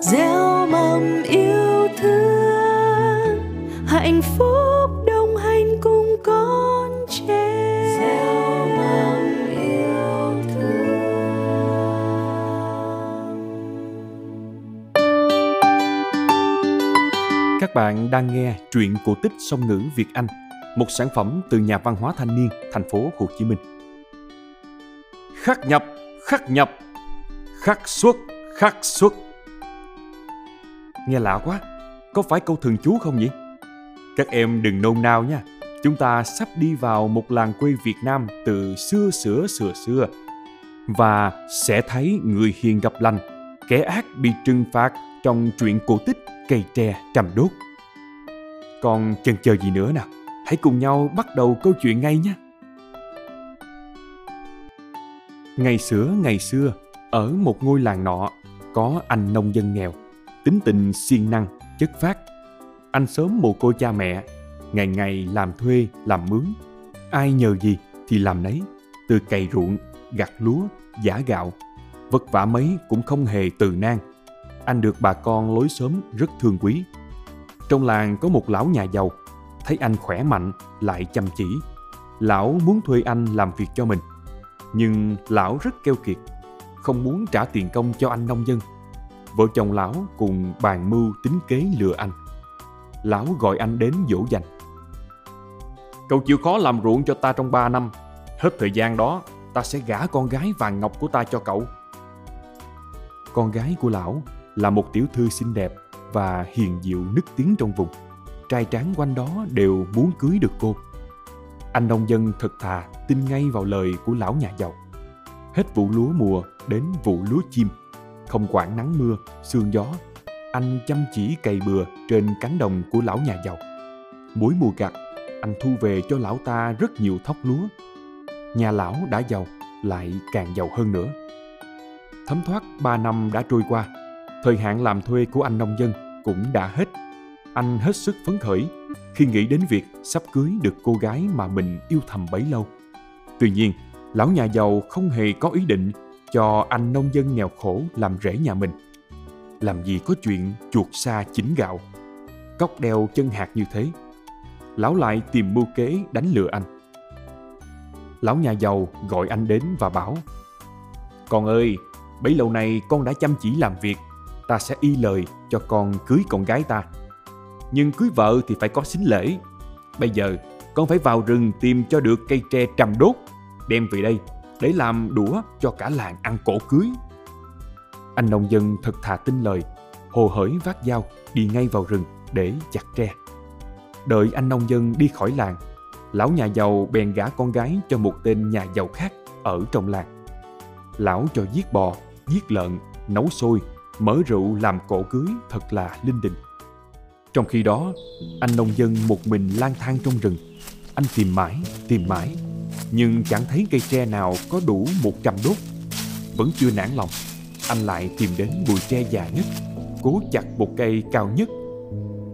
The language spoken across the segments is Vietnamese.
gieo mầm yêu thương hạnh phúc đồng hành cùng con trẻ gieo mầm yêu thương Các bạn đang nghe truyện cổ tích song ngữ Việt Anh, một sản phẩm từ nhà văn hóa thanh niên thành phố Hồ Chí Minh. Khắc nhập, khắc nhập, khắc xuất, khắc xuất. Nghe lạ quá, có phải câu thường chú không nhỉ? Các em đừng nôn nao nha, chúng ta sắp đi vào một làng quê Việt Nam từ xưa sửa xưa xưa và sẽ thấy người hiền gặp lành, kẻ ác bị trừng phạt trong chuyện cổ tích cây tre trầm đốt. Còn chần chờ gì nữa nào, hãy cùng nhau bắt đầu câu chuyện ngay nhé. Ngày xưa ngày xưa, ở một ngôi làng nọ, có anh nông dân nghèo, tính tình siêng năng, chất phát. Anh sớm mồ côi cha mẹ, ngày ngày làm thuê, làm mướn. Ai nhờ gì thì làm nấy, từ cày ruộng, gặt lúa, giả gạo. Vất vả mấy cũng không hề từ nan. Anh được bà con lối xóm rất thương quý. Trong làng có một lão nhà giàu, thấy anh khỏe mạnh, lại chăm chỉ. Lão muốn thuê anh làm việc cho mình. Nhưng lão rất keo kiệt, không muốn trả tiền công cho anh nông dân. Vợ chồng lão cùng bàn mưu tính kế lừa anh. Lão gọi anh đến dỗ dành. Cậu chịu khó làm ruộng cho ta trong 3 năm. Hết thời gian đó, ta sẽ gả con gái vàng ngọc của ta cho cậu. Con gái của lão là một tiểu thư xinh đẹp và hiền diệu nức tiếng trong vùng. Trai tráng quanh đó đều muốn cưới được cô. Anh nông dân thật thà tin ngay vào lời của lão nhà giàu. Hết vụ lúa mùa đến vụ lúa chim, không quản nắng mưa, sương gió, anh chăm chỉ cày bừa trên cánh đồng của lão nhà giàu. Mỗi mùa gặt, anh thu về cho lão ta rất nhiều thóc lúa. Nhà lão đã giàu, lại càng giàu hơn nữa. Thấm thoát 3 năm đã trôi qua, thời hạn làm thuê của anh nông dân cũng đã hết. Anh hết sức phấn khởi khi nghĩ đến việc sắp cưới được cô gái mà mình yêu thầm bấy lâu. Tuy nhiên, lão nhà giàu không hề có ý định cho anh nông dân nghèo khổ làm rễ nhà mình. Làm gì có chuyện chuột xa chính gạo, cóc đeo chân hạt như thế. Lão lại tìm mưu kế đánh lừa anh. Lão nhà giàu gọi anh đến và bảo Con ơi, bấy lâu nay con đã chăm chỉ làm việc ta sẽ y lời cho con cưới con gái ta. Nhưng cưới vợ thì phải có xính lễ. Bây giờ, con phải vào rừng tìm cho được cây tre trầm đốt, đem về đây để làm đũa cho cả làng ăn cổ cưới. Anh nông dân thật thà tin lời, hồ hởi vác dao đi ngay vào rừng để chặt tre. Đợi anh nông dân đi khỏi làng, lão nhà giàu bèn gả con gái cho một tên nhà giàu khác ở trong làng. Lão cho giết bò, giết lợn, nấu sôi mở rượu làm cổ cưới thật là linh đình. Trong khi đó, anh nông dân một mình lang thang trong rừng. Anh tìm mãi, tìm mãi, nhưng chẳng thấy cây tre nào có đủ 100 đốt. Vẫn chưa nản lòng, anh lại tìm đến bụi tre già nhất, cố chặt một cây cao nhất.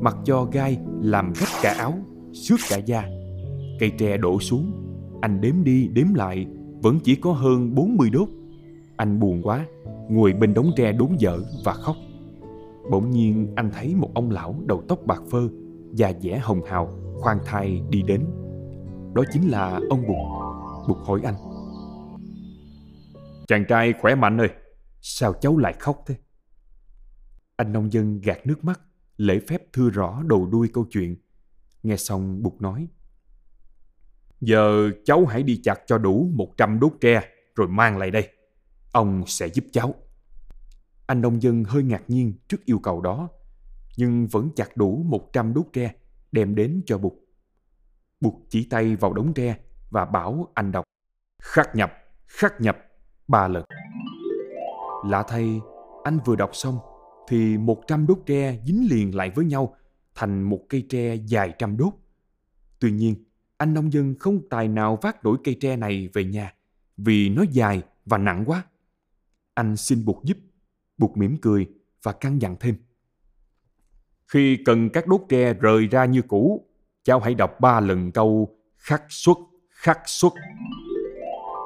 Mặc cho gai làm rách cả áo, xước cả da. Cây tre đổ xuống, anh đếm đi đếm lại, vẫn chỉ có hơn 40 đốt. Anh buồn quá, ngồi bên đống tre đốn dở và khóc. Bỗng nhiên anh thấy một ông lão đầu tóc bạc phơ, già dẻ hồng hào, khoan thai đi đến. Đó chính là ông Bụt. Bụt hỏi anh. Chàng trai khỏe mạnh ơi, sao cháu lại khóc thế? Anh nông dân gạt nước mắt, lễ phép thưa rõ đầu đuôi câu chuyện. Nghe xong Bụt nói. Giờ cháu hãy đi chặt cho đủ 100 đốt tre rồi mang lại đây. Ông sẽ giúp cháu. Anh nông dân hơi ngạc nhiên trước yêu cầu đó, nhưng vẫn chặt đủ 100 đốt tre đem đến cho Bụt. Bụt chỉ tay vào đống tre và bảo anh đọc khắc nhập, khắc nhập ba lần. Lạ thay, anh vừa đọc xong thì 100 đốt tre dính liền lại với nhau thành một cây tre dài trăm đốt. Tuy nhiên, anh nông dân không tài nào vác nổi cây tre này về nhà vì nó dài và nặng quá. Anh xin Bụt giúp. Bụt mỉm cười và căn dặn thêm. Khi cần các đốt tre rời ra như cũ, cháu hãy đọc ba lần câu khắc xuất, khắc xuất.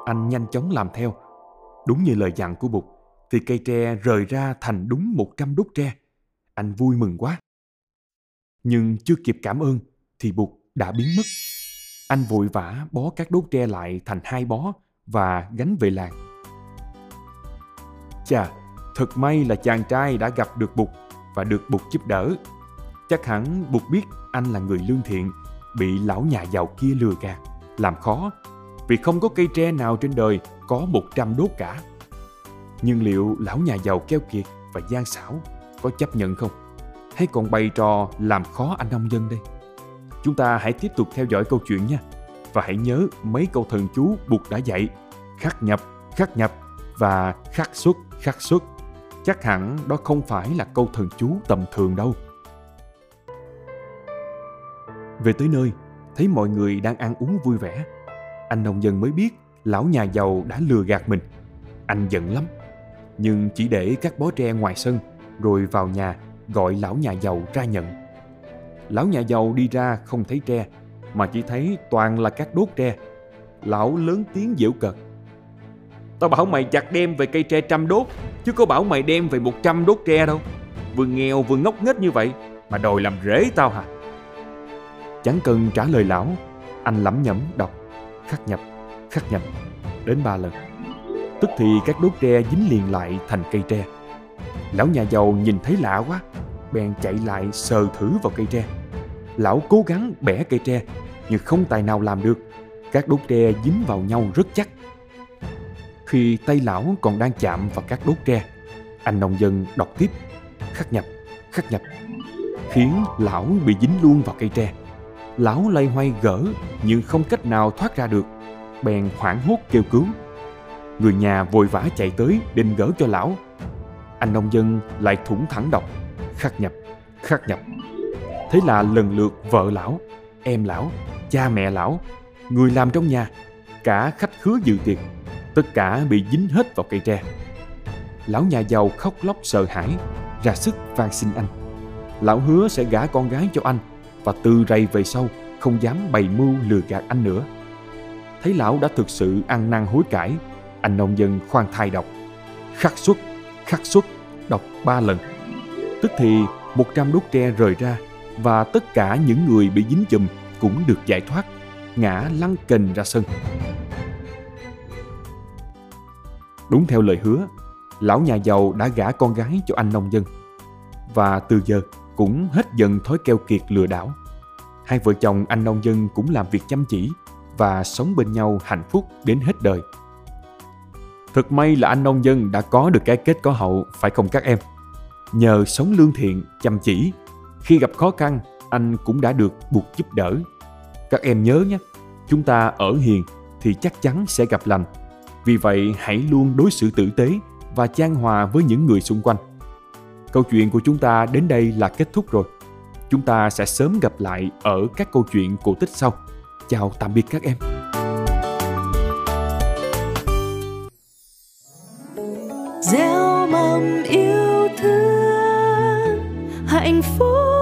Anh nhanh chóng làm theo. Đúng như lời dặn của Bụt, thì cây tre rời ra thành đúng 100 đốt tre. Anh vui mừng quá. Nhưng chưa kịp cảm ơn thì bụt đã biến mất. Anh vội vã bó các đốt tre lại thành hai bó và gánh về làng. Chà, thật may là chàng trai đã gặp được Bụt và được Bụt giúp đỡ. Chắc hẳn Bụt biết anh là người lương thiện, bị lão nhà giàu kia lừa gạt, làm khó, vì không có cây tre nào trên đời có 100 đốt cả. Nhưng liệu lão nhà giàu keo kiệt và gian xảo có chấp nhận không? Hay còn bày trò làm khó anh nông dân đây? Chúng ta hãy tiếp tục theo dõi câu chuyện nha. Và hãy nhớ mấy câu thần chú Bụt đã dạy. Khắc nhập, khắc nhập và khắc xuất, khắc xuất. Chắc hẳn đó không phải là câu thần chú tầm thường đâu. Về tới nơi, thấy mọi người đang ăn uống vui vẻ. Anh nông dân mới biết lão nhà giàu đã lừa gạt mình. Anh giận lắm, nhưng chỉ để các bó tre ngoài sân rồi vào nhà gọi lão nhà giàu ra nhận. Lão nhà giàu đi ra không thấy tre, mà chỉ thấy toàn là các đốt tre. Lão lớn tiếng giễu cợt. Tao bảo mày chặt đem về cây tre trăm đốt, chứ có bảo mày đem về một trăm đốt tre đâu. Vừa nghèo vừa ngốc nghếch như vậy, mà đòi làm rễ tao hả? Chẳng cần trả lời lão, anh lẩm nhẩm đọc, khắc nhập, khắc nhập, đến ba lần. Tức thì các đốt tre dính liền lại thành cây tre. Lão nhà giàu nhìn thấy lạ quá, bèn chạy lại sờ thử vào cây tre. Lão cố gắng bẻ cây tre, nhưng không tài nào làm được. Các đốt tre dính vào nhau rất chắc. Khi tay lão còn đang chạm vào các đốt tre, anh nông dân đọc tiếp, khắc nhập, khắc nhập, khiến lão bị dính luôn vào cây tre. Lão lay hoay gỡ nhưng không cách nào thoát ra được, bèn hoảng hốt kêu cứu. Người nhà vội vã chạy tới định gỡ cho lão. Anh nông dân lại thủng thẳng đọc, khắc nhập, khắc nhập. Thế là lần lượt vợ lão, em lão, cha mẹ lão, người làm trong nhà, cả khách khứa dự tiệc, tất cả bị dính hết vào cây tre. Lão nhà giàu khóc lóc sợ hãi, ra sức van xin anh. Lão hứa sẽ gả con gái cho anh và từ rày về sau không dám bày mưu lừa gạt anh nữa. Thấy lão đã thực sự ăn năn hối cải, anh nông dân khoan thai đọc. Khắc xuất, khắc xuất, đọc ba lần. Tức thì một trăm đốt tre rời ra và tất cả những người bị dính chùm cũng được giải thoát, ngã lăn kềnh ra sân. Đúng theo lời hứa, lão nhà giàu đã gả con gái cho anh nông dân. Và từ giờ cũng hết dần thói keo kiệt lừa đảo. Hai vợ chồng anh nông dân cũng làm việc chăm chỉ và sống bên nhau hạnh phúc đến hết đời. Thật may là anh nông dân đã có được cái kết có hậu, phải không các em? Nhờ sống lương thiện, chăm chỉ, khi gặp khó khăn, anh cũng đã được buộc giúp đỡ. Các em nhớ nhé, chúng ta ở hiền thì chắc chắn sẽ gặp lành. Vì vậy hãy luôn đối xử tử tế và chan hòa với những người xung quanh. Câu chuyện của chúng ta đến đây là kết thúc rồi. Chúng ta sẽ sớm gặp lại ở các câu chuyện cổ tích sau. Chào tạm biệt các em. gieo mầm yêu thương, hạnh phúc